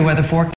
your weather forecast.